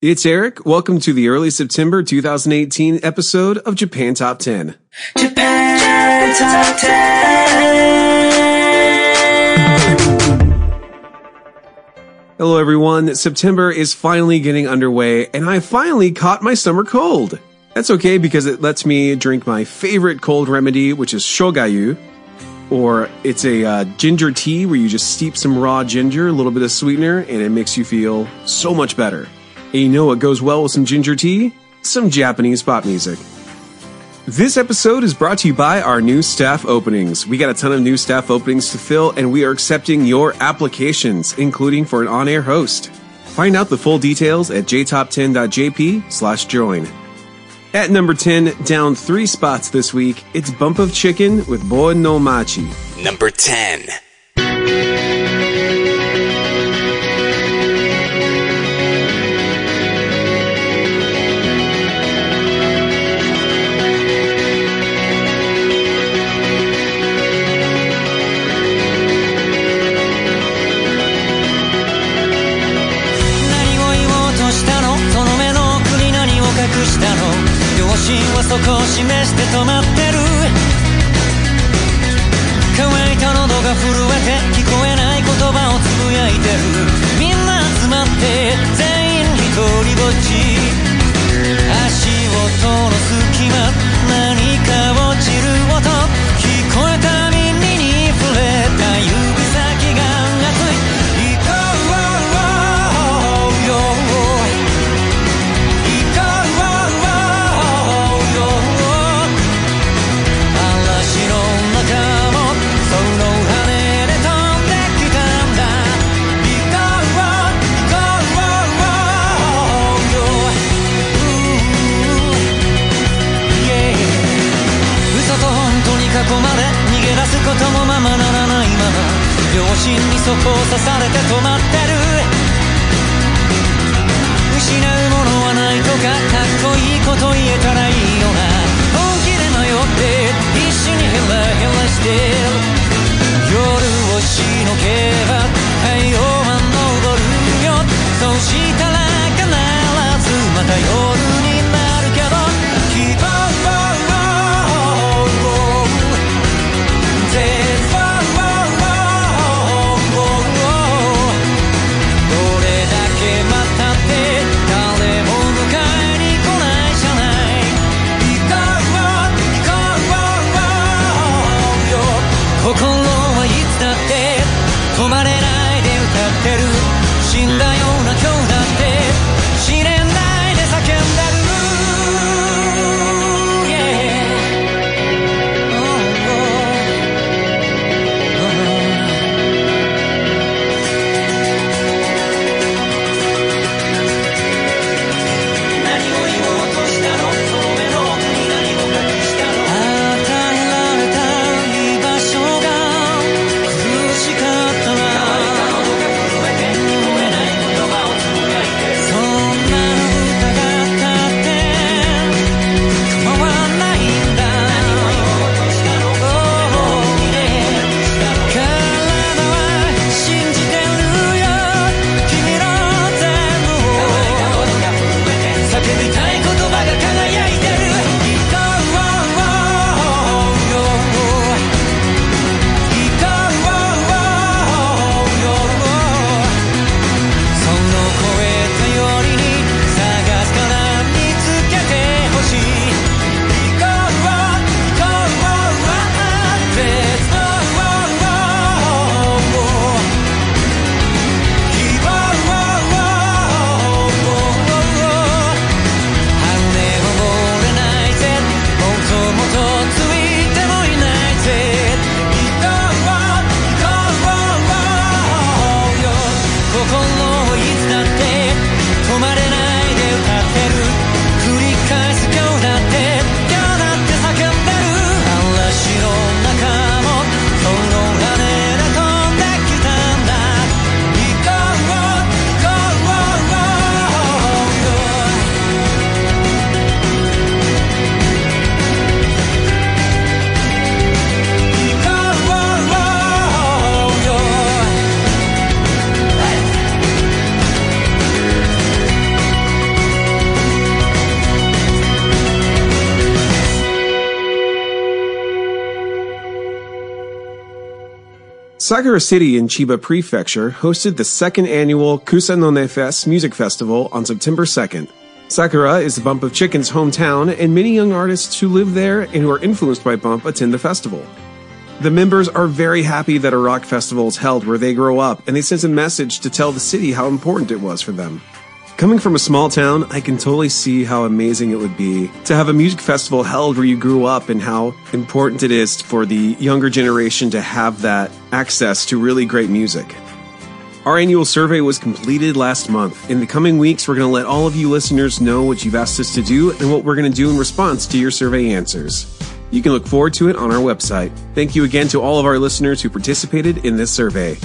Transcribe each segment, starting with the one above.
It's Eric. Welcome to the early September 2018 episode of Japan Top 10. Japan Top 10. Hello, everyone. September is finally getting underway, and I finally caught my summer cold. That's okay because it lets me drink my favorite cold remedy, which is shogayu. Or it's a uh, ginger tea where you just steep some raw ginger, a little bit of sweetener, and it makes you feel so much better. And you know what goes well with some ginger tea? Some Japanese pop music. This episode is brought to you by our new staff openings. We got a ton of new staff openings to fill, and we are accepting your applications, including for an on-air host. Find out the full details at jtop10.jp slash join. At number 10, down three spots this week, it's Bump of Chicken with Boa no Machi. Number 10. そこを示して止まってる。乾いた喉が震えて聞こえない言葉をつぶやいてる。みんな集まって全員一人ぼっち。足音の隙間何かを Sakura City in Chiba Prefecture hosted the second annual Kusanone Fest Music Festival on September 2nd. Sakura is the Bump of Chicken's hometown, and many young artists who live there and who are influenced by Bump attend the festival. The members are very happy that a rock festival is held where they grow up, and they sent a message to tell the city how important it was for them. Coming from a small town, I can totally see how amazing it would be to have a music festival held where you grew up and how important it is for the younger generation to have that access to really great music. Our annual survey was completed last month. In the coming weeks, we're going to let all of you listeners know what you've asked us to do and what we're going to do in response to your survey answers. You can look forward to it on our website. Thank you again to all of our listeners who participated in this survey.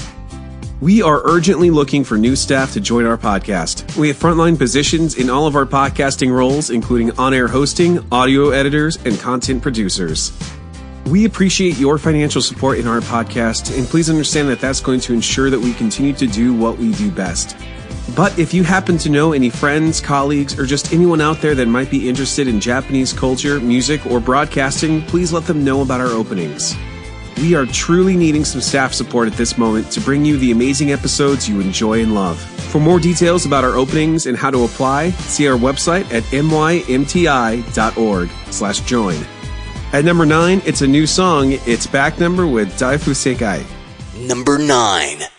We are urgently looking for new staff to join our podcast. We have frontline positions in all of our podcasting roles, including on air hosting, audio editors, and content producers. We appreciate your financial support in our podcast, and please understand that that's going to ensure that we continue to do what we do best. But if you happen to know any friends, colleagues, or just anyone out there that might be interested in Japanese culture, music, or broadcasting, please let them know about our openings. We are truly needing some staff support at this moment to bring you the amazing episodes you enjoy and love. For more details about our openings and how to apply, see our website at mymti.org slash join. At number 9, it's a new song, It's Back Number with Daifuseikai. Number 9.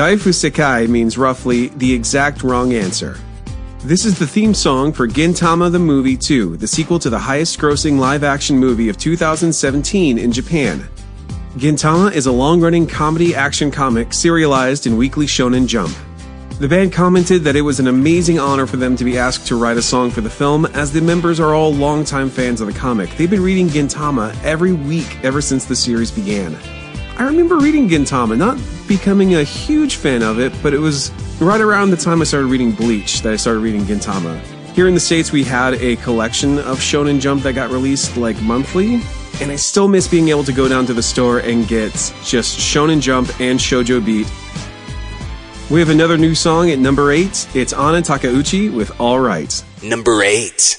Daifuseikai means roughly the exact wrong answer. This is the theme song for Gintama the Movie 2, the sequel to the highest grossing live action movie of 2017 in Japan. Gintama is a long running comedy action comic serialized in Weekly Shonen Jump. The band commented that it was an amazing honor for them to be asked to write a song for the film, as the members are all longtime fans of the comic. They've been reading Gintama every week ever since the series began. I remember reading Gintama, not becoming a huge fan of it, but it was right around the time I started reading Bleach that I started reading Gintama. Here in the States, we had a collection of Shonen Jump that got released like monthly, and I still miss being able to go down to the store and get just Shonen Jump and Shoujo Beat. We have another new song at number 8. It's Anna Takeuchi with All Right. Number 8.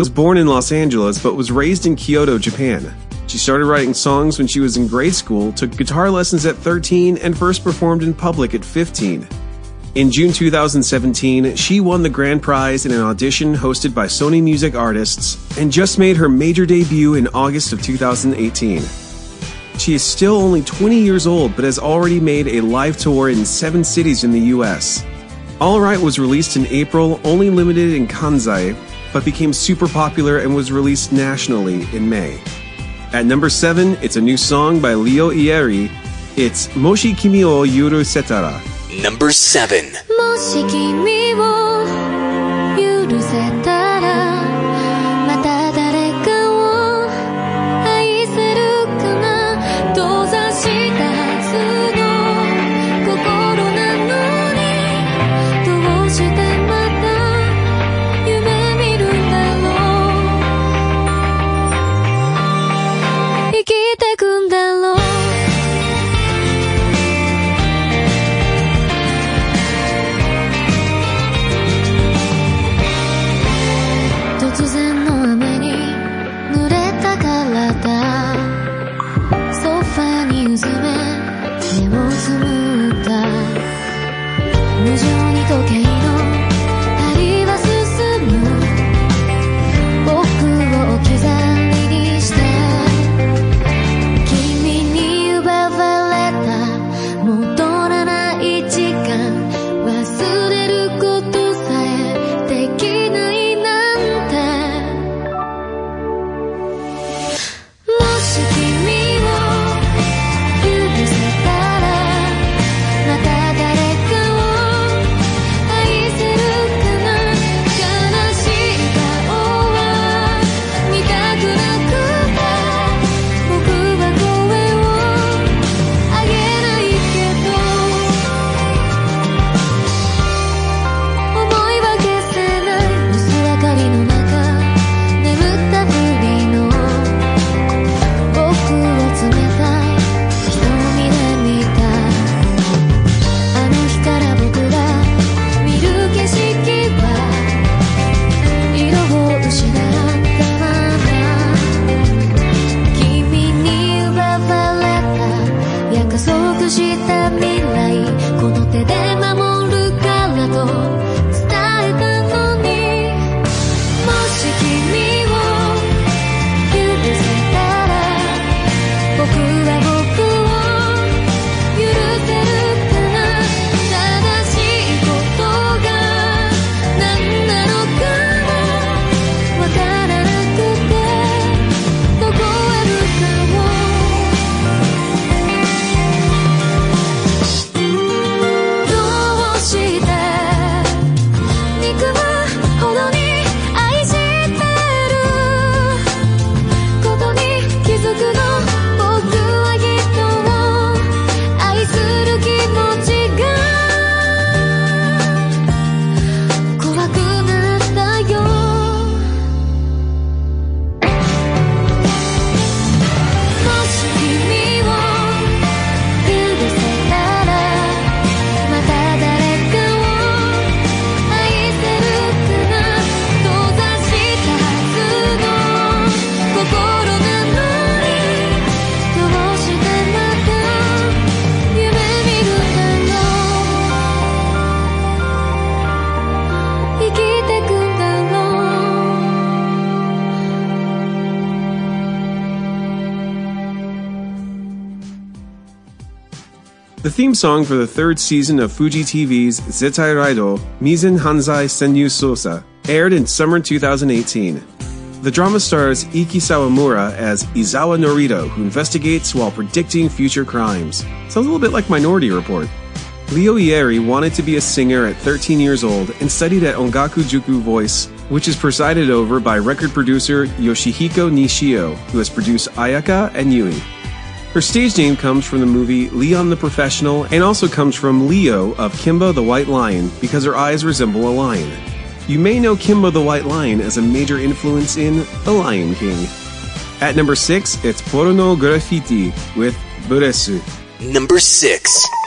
Was born in Los Angeles but was raised in Kyoto, Japan. She started writing songs when she was in grade school, took guitar lessons at 13, and first performed in public at 15. In June 2017, she won the grand prize in an audition hosted by Sony Music Artists and just made her major debut in August of 2018. She is still only 20 years old, but has already made a live tour in seven cities in the US. All Right was released in April, only limited in Kansai, but became super popular and was released nationally in May. At number 7, it's a new song by Leo Ieiri. It's Moshi Kimi o Yurusetara. Number 7. The theme song for the third season of Fuji TV's Zettai Reido, Mizen Hanzai Sennyu Sosa, aired in summer 2018. The drama stars Ikki Sawamura as Izawa Norito, who investigates while predicting future crimes. Sounds a little bit like Minority Report. Leo Ieiri wanted to be a singer at 13 years old and studied at Ongaku Juku Voice, which is presided over by record producer Yoshihiko Nishio, who has produced Ayaka and Yui. Her stage name comes from the movie Leon the Professional and also comes from Leo of Kimba the White Lion because her eyes resemble a lion. You may know Kimba the White Lion as a major influence in The Lion King. At number 6, it's Porno Graffitti with Buresu. Number 6.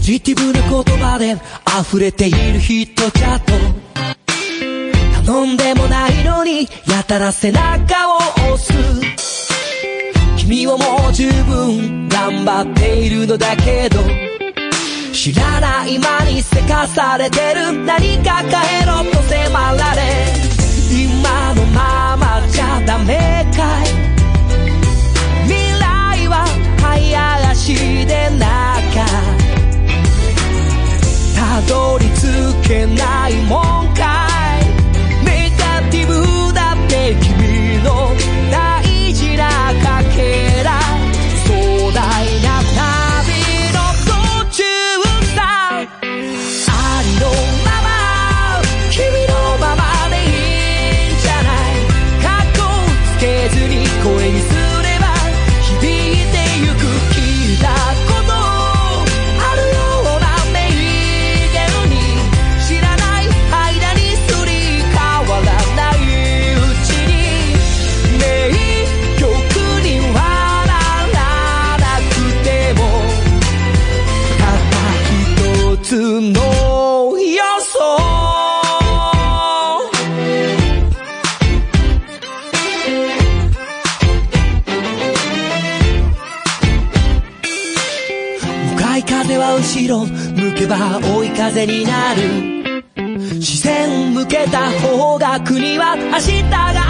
ポジティブな言葉で溢れているヒットチャート頼んでもないのにやたら背中を押す君はもう十分頑張っているのだけど知らない間にせかされてる何か変えろと迫られ今国は明日が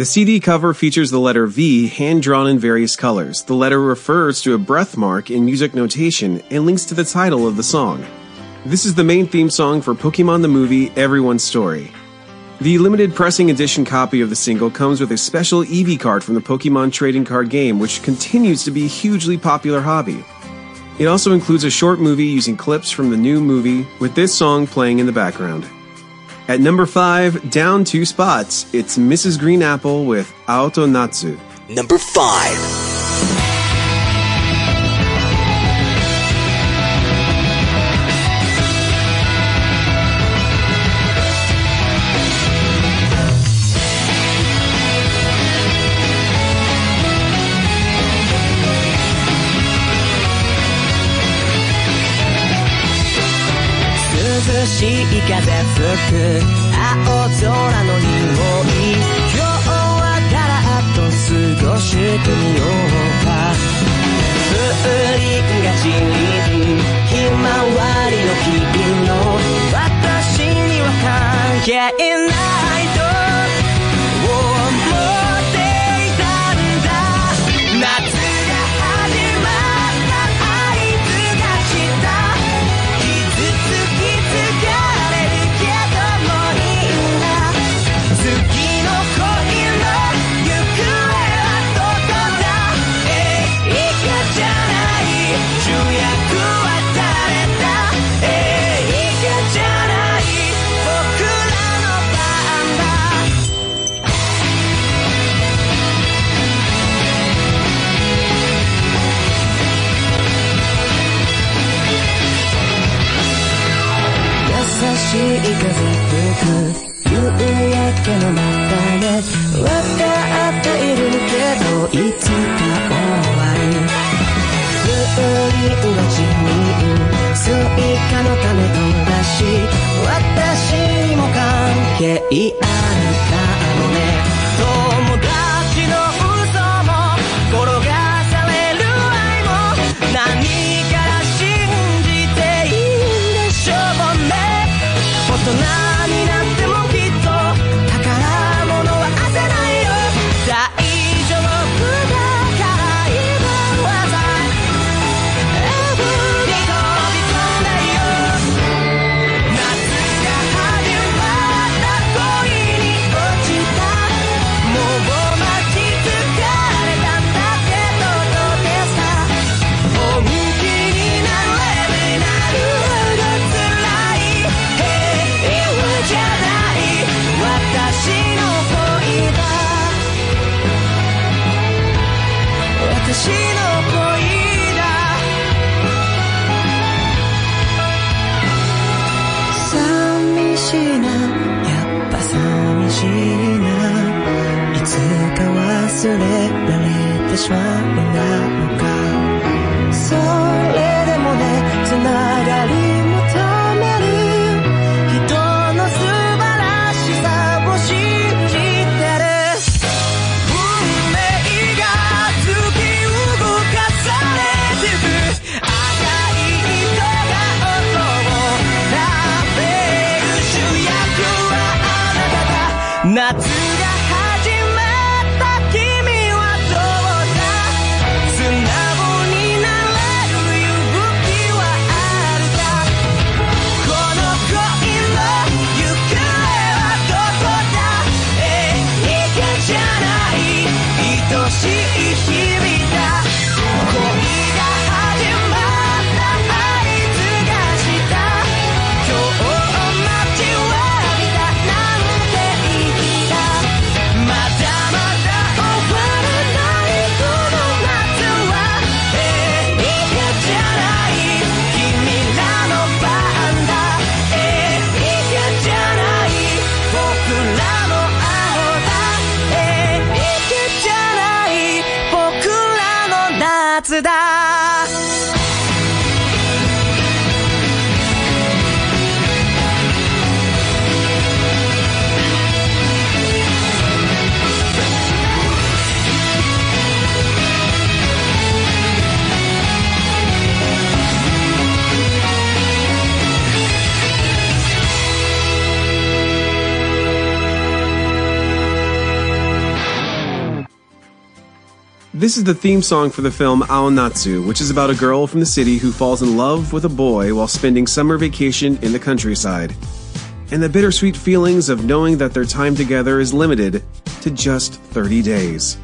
The CD cover features the letter V hand drawn in various colors. The letter refers to a breath mark in music notation and links to the title of the song. This is the main theme song for Pokemon the movie Everyone's Story. The limited pressing edition copy of the single comes with a special EV card from the Pokemon trading card game, which continues to be a hugely popular hobby. It also includes a short movie using clips from the new movie, with this song playing in the background. At number five, down two spots, it's Mrs. Green Apple with Ao to Natsu. Number five. 風吹く青空の匂い。今日はガラッと過ごしてみようか。風鈴が散りひまわりの日々の私には関係ない。けの中で分かっているけどいつか終わる。分は地味スイカの種飛だし私にも関係ある。sur les planètes, je suis un This is the theme song for the film Aonatsu, which is about a girl from the city who falls in love with a boy while spending summer vacation in the countryside. And the bittersweet feelings of knowing that their time together is limited to just 30 days.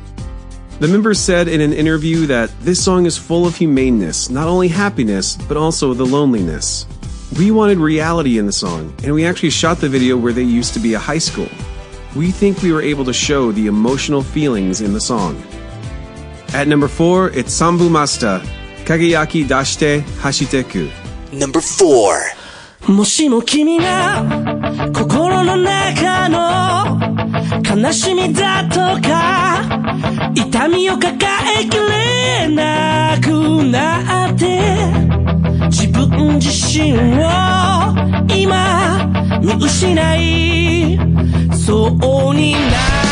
The members said in an interview that this song is full of humaneness, not only happiness, but also the loneliness. We wanted reality in the song, and we actually shot the video where they used to be a high school. We think we were able to show the emotional feelings in the song. At number 4, it's Sambu Masta, Kageyaki Dashite Hashiteku. Number 4. もしも君が心の中の悲しみだとか痛みを抱えきれなくなって自分自身を今見失いそうになっ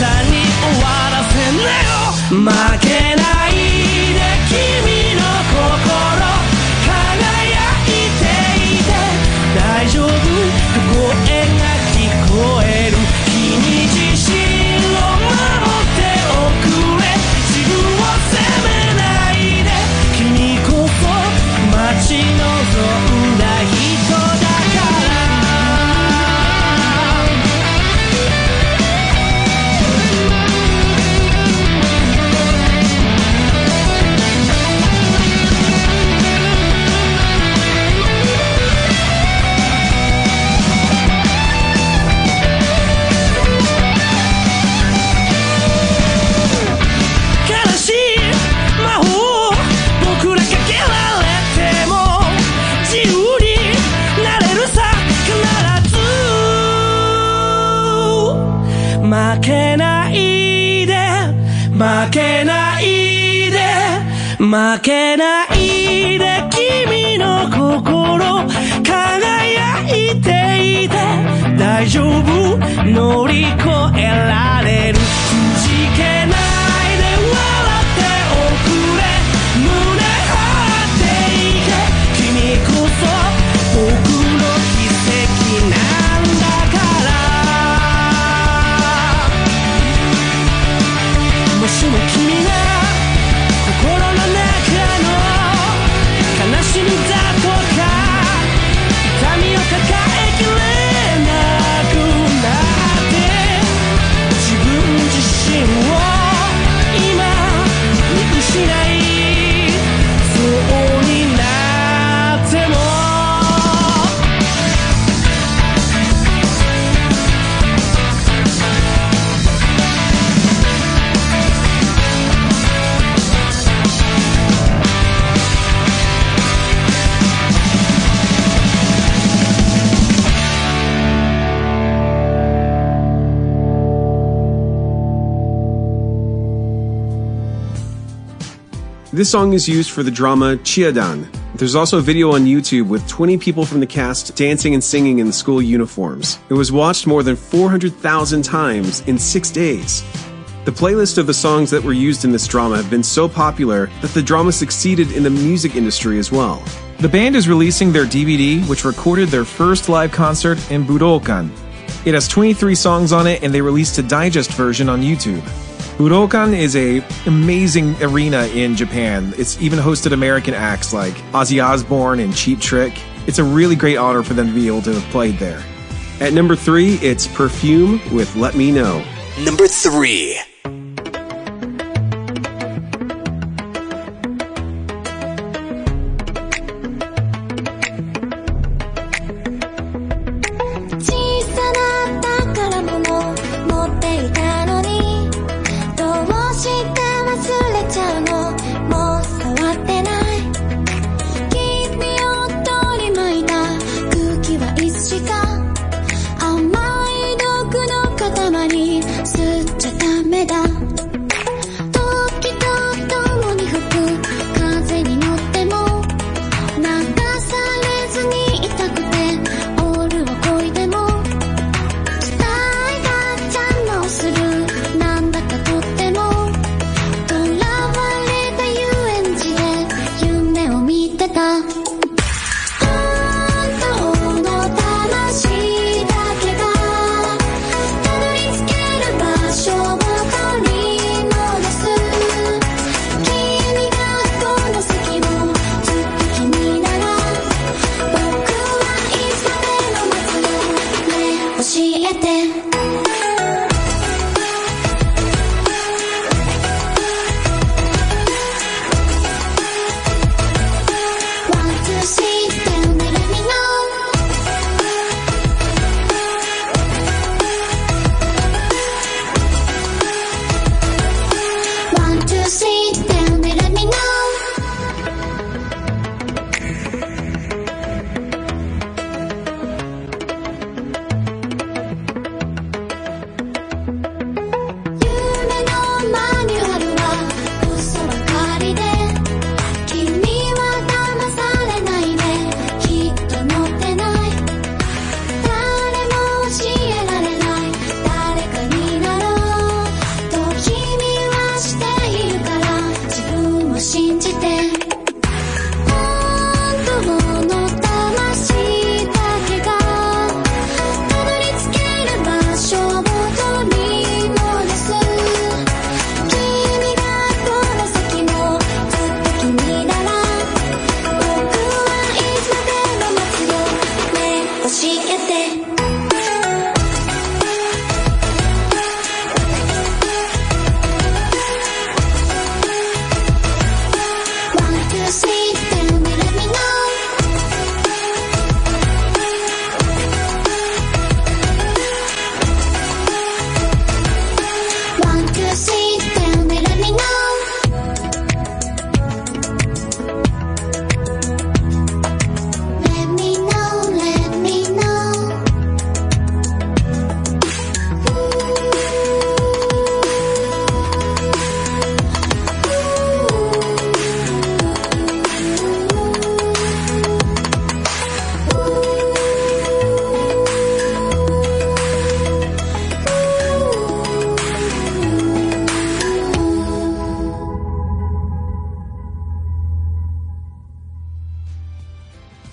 から簡単に終わらせなよ負け あ負けないで君の心輝いていて大丈夫乗り越えられ This song is used for the drama Chiadan. There's also a video on YouTube with 20 people from the cast dancing and singing in school uniforms. It was watched more than 400,000 times in six days. The playlist of the songs that were used in this drama have been so popular that the drama succeeded in the music industry as well. The band is releasing their DVD, which recorded their first live concert in Budokan. It has 23 songs on it, and they released a digest version on YouTube. Budokan is a amazing arena in Japan. It's even hosted American acts like Ozzy Osbourne and Cheap Trick. It's a really great honor for them to be able to have played there. At number three, it's Perfume with Let Me Know. Number 3. Want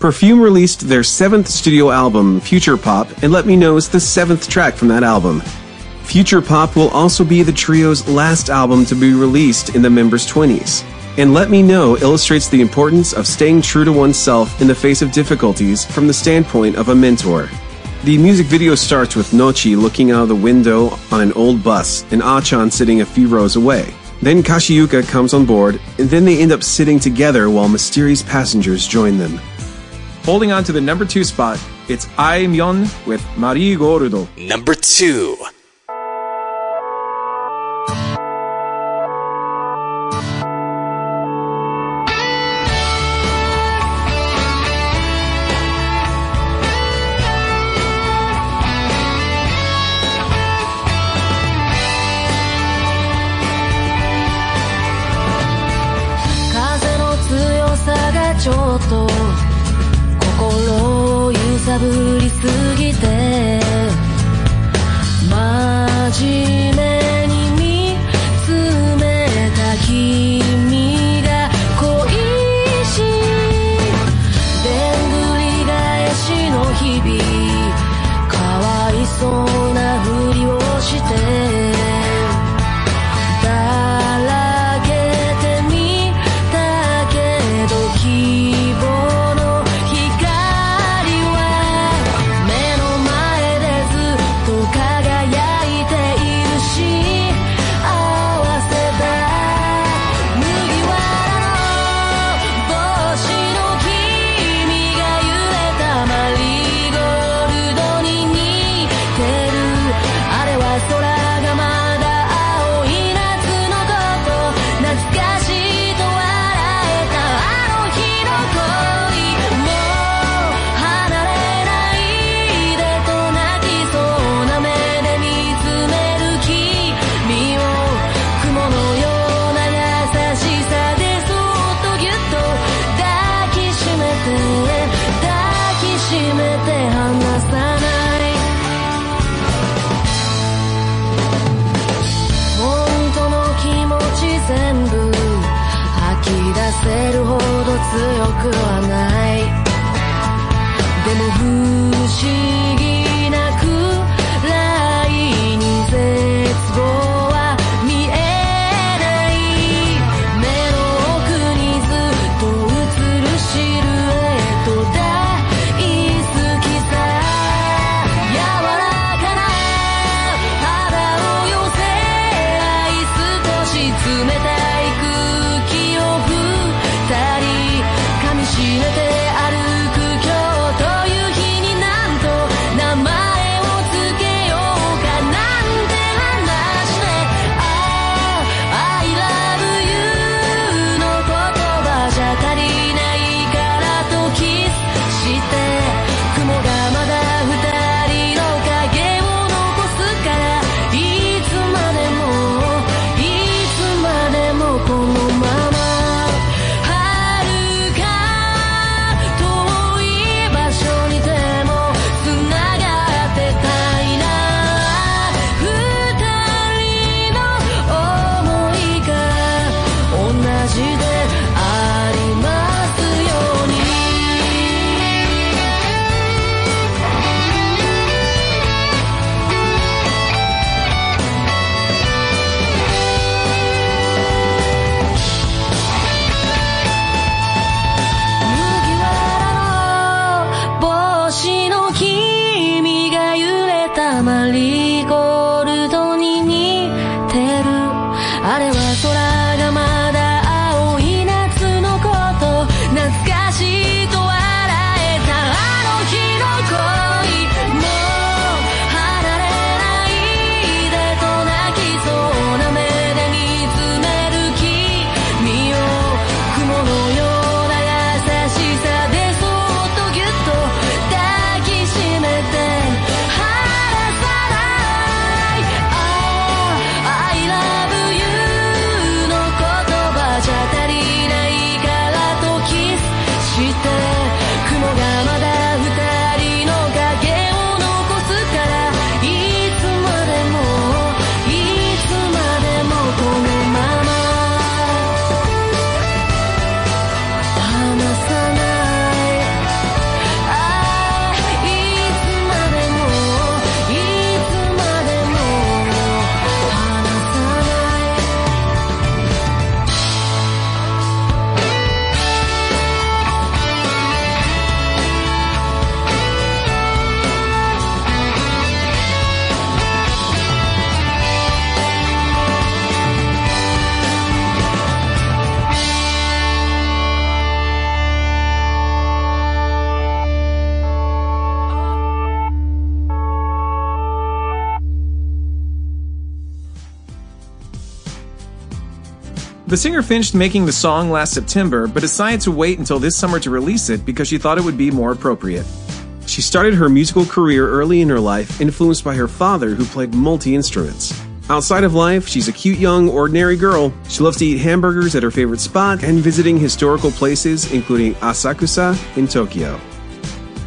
Perfume released their seventh studio album, Future Pop, and Let Me Know is the seventh track from that album. Future Pop will also be the trio's last album to be released in the members' 20s. And Let Me Know illustrates the importance of staying true to oneself in the face of difficulties from the standpoint of a mentor. The music video starts with Nocchi looking out of the window on an old bus and A-chan sitting a few rows away. Then Kashiyuka comes on board, and then they end up sitting together while mysterious passengers join them. Holding on to the number two spot, it's Aimyon with Marigold. Number 2. ぶりすぎて真面 The singer finished making the song last September, but decided to wait until this summer to release it because she thought it would be more appropriate. She started her musical career early in her life, influenced by her father, who played multi instruments. Outside of life, she's a cute young, ordinary girl. She loves to eat hamburgers at her favorite spot and visiting historical places, including Asakusa in Tokyo.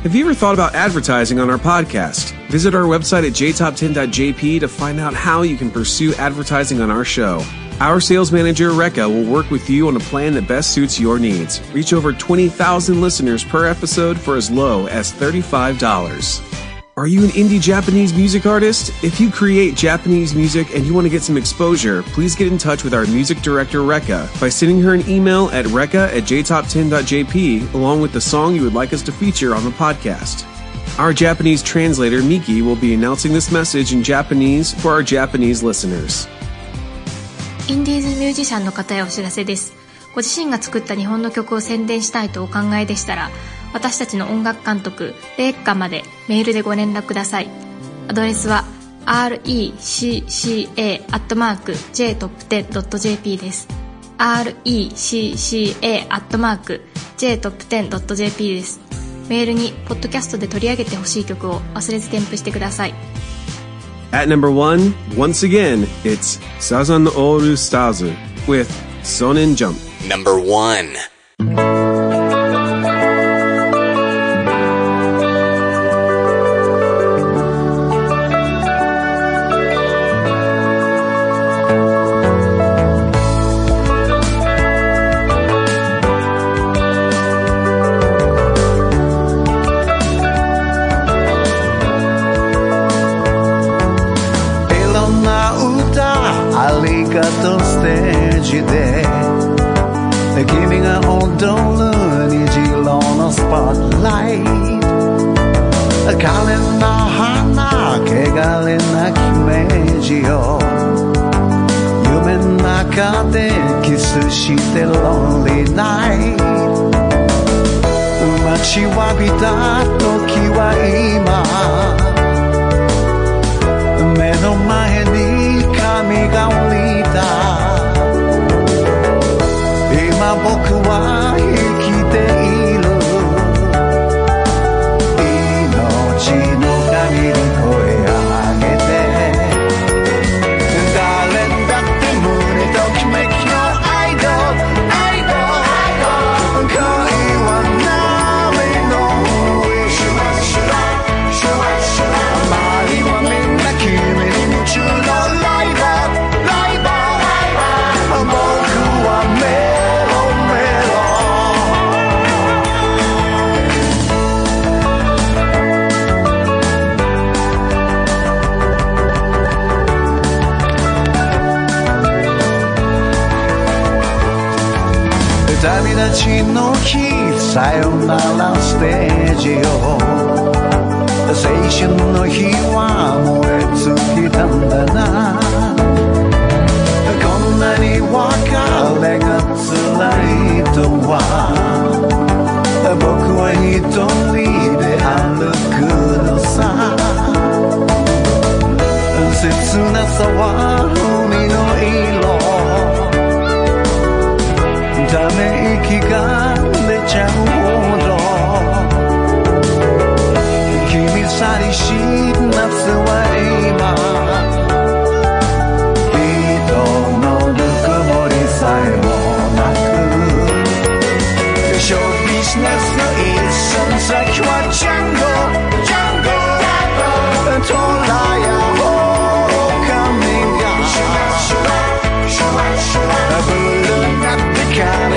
Have you ever thought about advertising on our podcast? Visit our website at jtop10.jp to find out how you can pursue advertising on our show. Our sales manager, Rekka, will work with you on a plan that best suits your needs. Reach over 20,000 listeners per episode for as low as $35. Are you an indie Japanese music artist? If you create Japanese music and you want to get some exposure, please get in touch with our music director, Rekka, by sending her an email at rekka at jtop10.jp along with the song you would like us to feature on the podcast. Our Japanese translator, Miki, will be announcing this message in Japanese for our Japanese listeners. インディーズミュージシャンの方へお知らせです。ご自身が作った日本の曲を宣伝したいとお考えでしたら、私たちの音楽監督、レイカまでメールでご連絡ください。アドレスは recca.jtop10.jp です。recca.jtop10.jp です。メールに、ポッドキャストで取り上げてほしい曲を忘れず添付してください。At number one, once again, it's Sazan Oru Stazu with Sonen Jump. Number one.「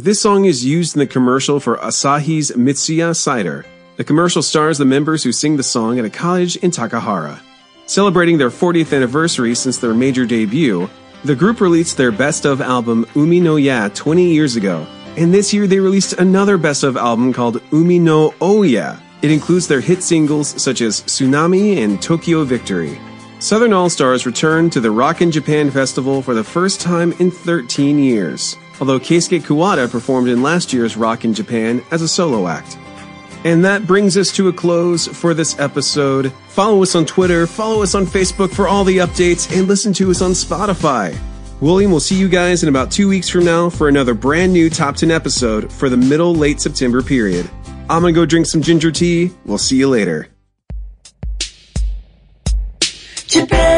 This song is used in the commercial for Asahi's Mitsuya Cider. The commercial stars the members who sing the song at a college in Takahara. Celebrating their 40th anniversary since their major debut, the group released their best of album Umi no Yeah 20 years ago, and this year they released another best of album called Umi no Oya. It includes their hit singles such as Tsunami and Tokyo Victory. Southern All Stars returned to the Rock in Japan Festival for the first time in 13 years, although Keisuke Kuwata performed in last year's Rock in Japan as a solo act. And that brings us to a close for this episode. Follow us on Twitter, follow us on Facebook for all the updates, and listen to us on Spotify. William will see you guys in about two weeks from now for another brand new Top 10 episode for the middle late September period. I'm gonna go drink some ginger tea. We'll see you later. Japan